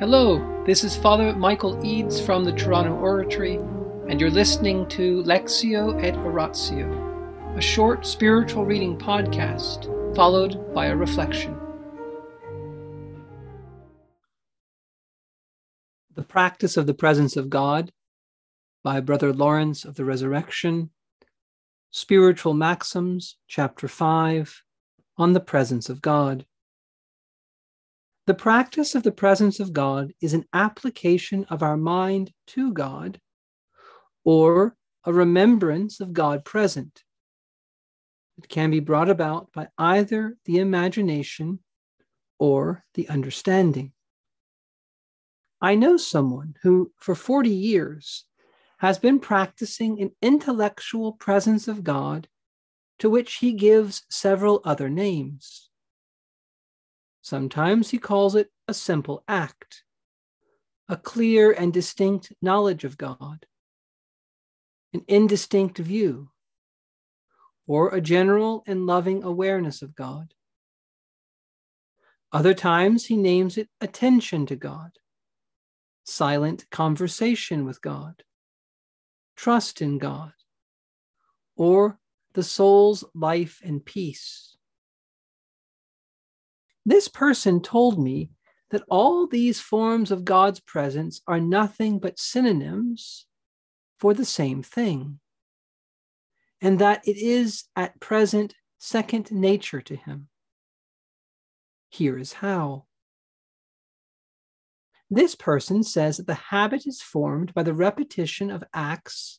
Hello, this is Father Michael Eads from the Toronto Oratory, and you're listening to Lectio et Oratio, a short spiritual reading podcast followed by a reflection. The Practice of the Presence of God by Brother Lawrence of the Resurrection, Spiritual Maxims, Chapter 5, on the Presence of God. The practice of the presence of God is an application of our mind to God or a remembrance of God present. It can be brought about by either the imagination or the understanding. I know someone who, for 40 years, has been practicing an intellectual presence of God to which he gives several other names. Sometimes he calls it a simple act, a clear and distinct knowledge of God, an indistinct view, or a general and loving awareness of God. Other times he names it attention to God, silent conversation with God, trust in God, or the soul's life and peace. This person told me that all these forms of God's presence are nothing but synonyms for the same thing, and that it is at present second nature to him. Here is how. This person says that the habit is formed by the repetition of acts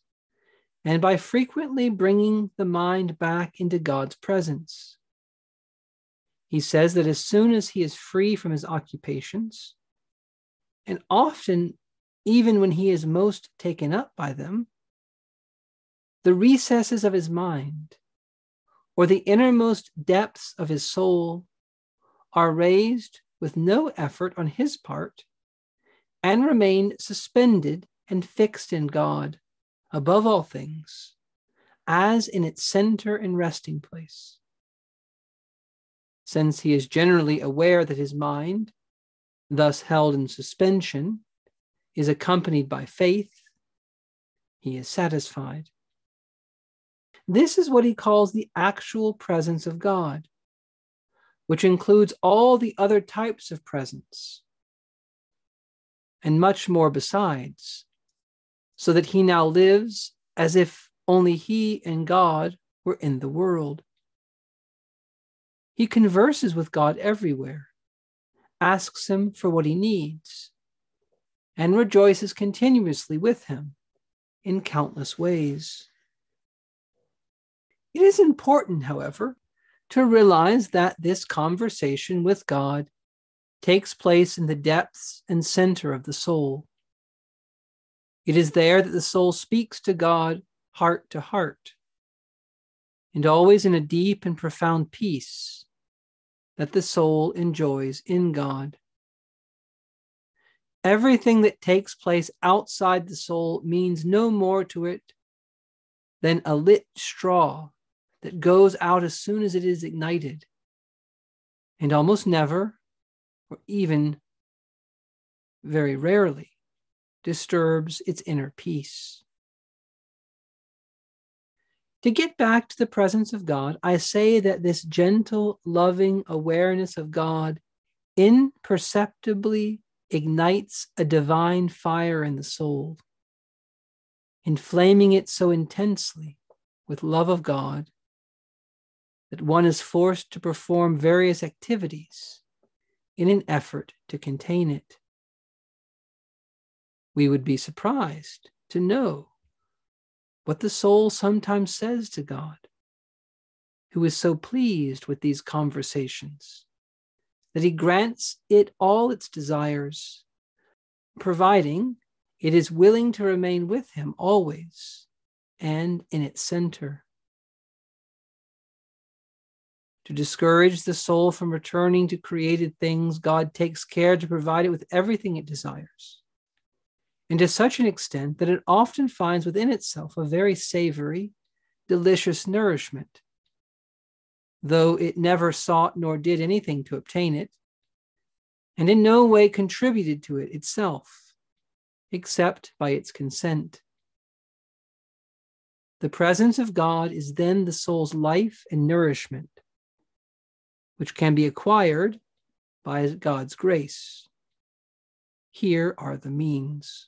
and by frequently bringing the mind back into God's presence. He says that as soon as he is free from his occupations, and often even when he is most taken up by them, the recesses of his mind or the innermost depths of his soul are raised with no effort on his part and remain suspended and fixed in God above all things, as in its center and resting place since he is generally aware that his mind, thus held in suspension, is accompanied by faith, he is satisfied. This is what he calls the actual presence of God, which includes all the other types of presence and much more besides, so that he now lives as if only he and God were in the world. He converses with God everywhere, asks Him for what he needs, and rejoices continuously with Him in countless ways. It is important, however, to realize that this conversation with God takes place in the depths and center of the soul. It is there that the soul speaks to God heart to heart, and always in a deep and profound peace that the soul enjoys in God. Everything that takes place outside the soul means no more to it than a lit straw that goes out as soon as it is ignited, and almost never, or even very rarely, disturbs its inner peace. To get back to the presence of God, I say that this gentle, loving awareness of God imperceptibly ignites a divine fire in the soul, inflaming it so intensely with love of God that one is forced to perform various activities in an effort to contain it. We would be surprised to know what the soul sometimes says to God, who is so pleased with these conversations that he grants it all its desires, providing it is willing to remain with him always and in its center. To discourage the soul from returning to created things, God takes care to provide it with everything it desires and to such an extent that it often finds within itself a very savory, delicious nourishment. Though it never sought nor did anything to obtain it, and in no way contributed to it itself, except by its consent. The presence of God is then the soul's life and nourishment, which can be acquired by God's grace. Here are the means.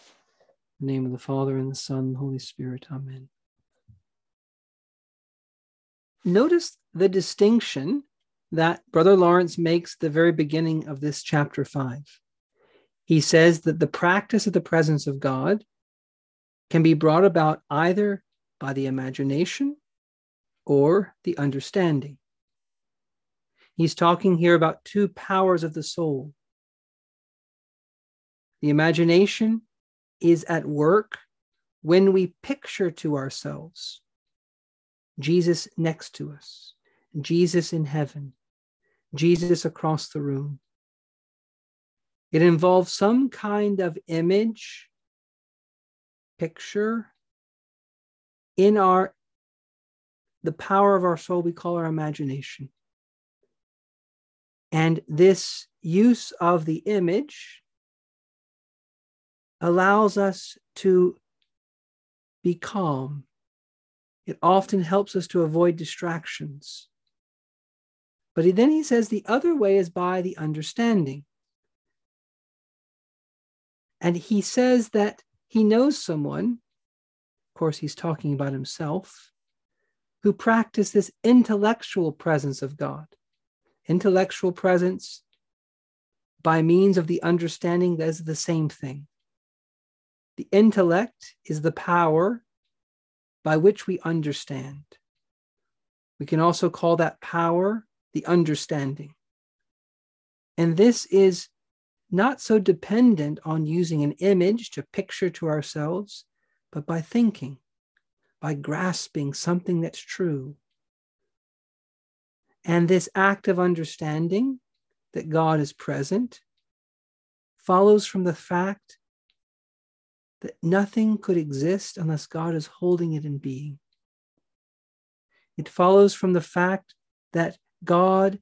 Name of the Father, and the Son, and the Holy Spirit. Amen. Notice the distinction that Brother Lawrence makes the very beginning of this chapter 5. He says that the practice of the presence of God can be brought about either by the imagination or the understanding. He's talking here about two powers of the soul. The imagination is at work when we picture to ourselves Jesus next to us, Jesus in heaven, Jesus across the room. It involves some kind of image picture in our the power of our soul we call our imagination and this use of the image allows us to be calm it often helps us to avoid distractions but then he says the other way is by the understanding and he says that he knows someone, of course, he's talking about himself, who practiced this intellectual presence of God. Intellectual presence by means of the understanding that is the same thing. The intellect is the power by which we understand. We can also call that power the understanding. And this is not so dependent on using an image to picture to ourselves, but by thinking, by grasping something that's true. And this act of understanding that God is present follows from the fact that nothing could exist unless God is holding it in being. It follows from the fact that God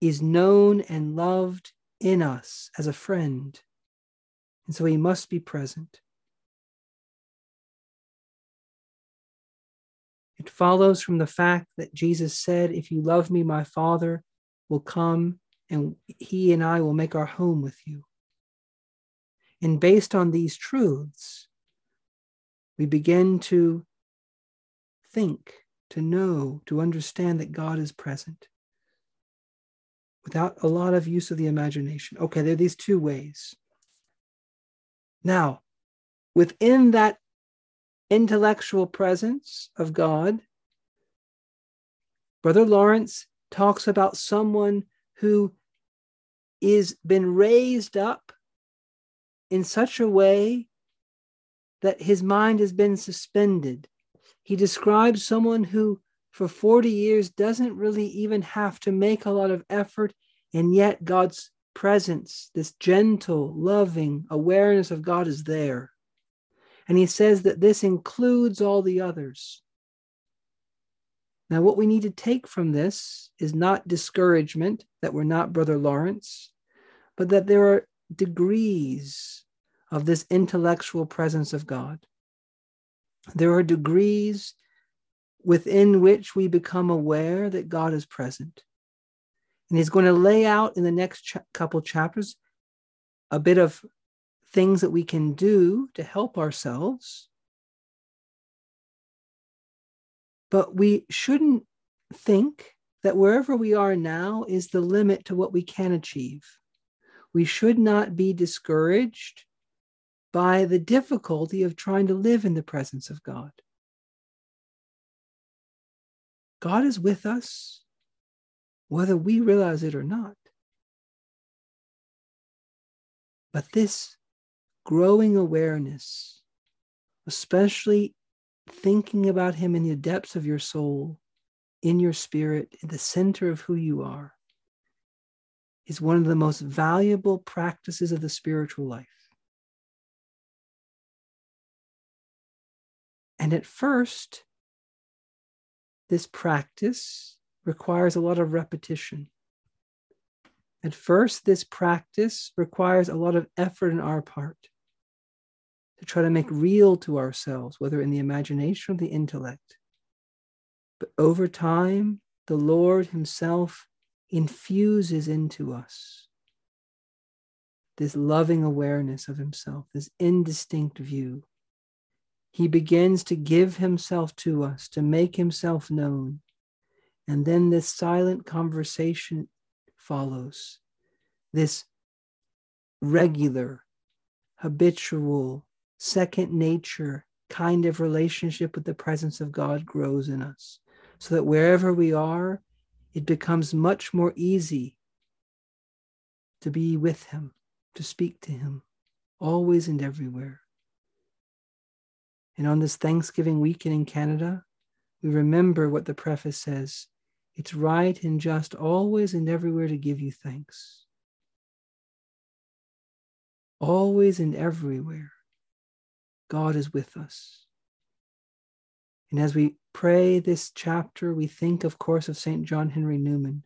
is known and loved in us as a friend. And so he must be present. It follows from the fact that Jesus said, If you love me, my Father will come and he and I will make our home with you. And based on these truths, we begin to think, to know, to understand that God is present without a lot of use of the imagination. Okay, there are these two ways. Now, within that intellectual presence of God, Brother Lawrence talks about someone who is been raised up in such a way that his mind has been suspended. He describes someone who for 40 years doesn't really even have to make a lot of effort. And yet, God's presence, this gentle, loving awareness of God is there. And he says that this includes all the others. Now, what we need to take from this is not discouragement that we're not Brother Lawrence, but that there are degrees of this intellectual presence of God. There are degrees within which we become aware that God is present. And he's going to lay out in the next ch- couple chapters a bit of things that we can do to help ourselves. But we shouldn't think that wherever we are now is the limit to what we can achieve. We should not be discouraged by the difficulty of trying to live in the presence of God. God is with us, whether we realize it or not. But this growing awareness, especially thinking about Him in the depths of your soul, in your spirit, in the center of who you are, is one of the most valuable practices of the spiritual life. And at first, this practice requires a lot of repetition. At first, this practice requires a lot of effort on our part to try to make real to ourselves, whether in the imagination or the intellect. But over time, the Lord Himself infuses into us this loving awareness of Himself, this indistinct view. He begins to give Himself to us, to make Himself known. And then this silent conversation follows, this regular, habitual, second nature kind of relationship with the presence of God grows in us. So that wherever we are, it becomes much more easy to be with Him, to speak to Him, always and everywhere. And on this Thanksgiving weekend in Canada, we remember what the preface says it's right and just always and everywhere to give you thanks. Always and everywhere, God is with us. And as we pray this chapter, we think, of course, of St. John Henry Newman,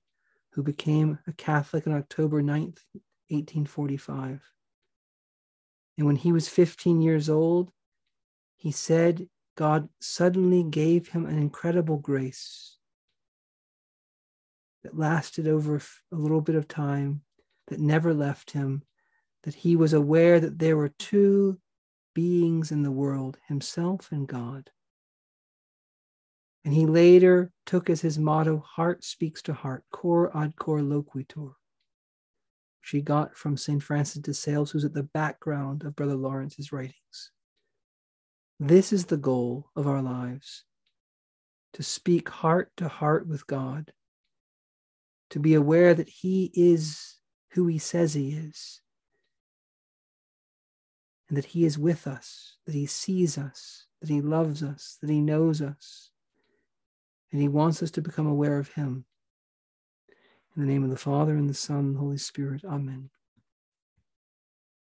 who became a Catholic on October 9th, 1845. And when he was 15 years old, he said God suddenly gave him an incredible grace that lasted over a little bit of time, that never left him, that he was aware that there were two beings in the world, himself and God. And he later took as his motto, Heart speaks to heart, cor ad cor loquitur, which he got from St. Francis de Sales, who's at the background of Brother Lawrence's writings. This is the goal of our lives to speak heart to heart with God, to be aware that He is who He says He is, and that He is with us, that He sees us, that He loves us, that He knows us and he wants us to become aware of him. In the name of the Father, and the Son, and the Holy Spirit. Amen.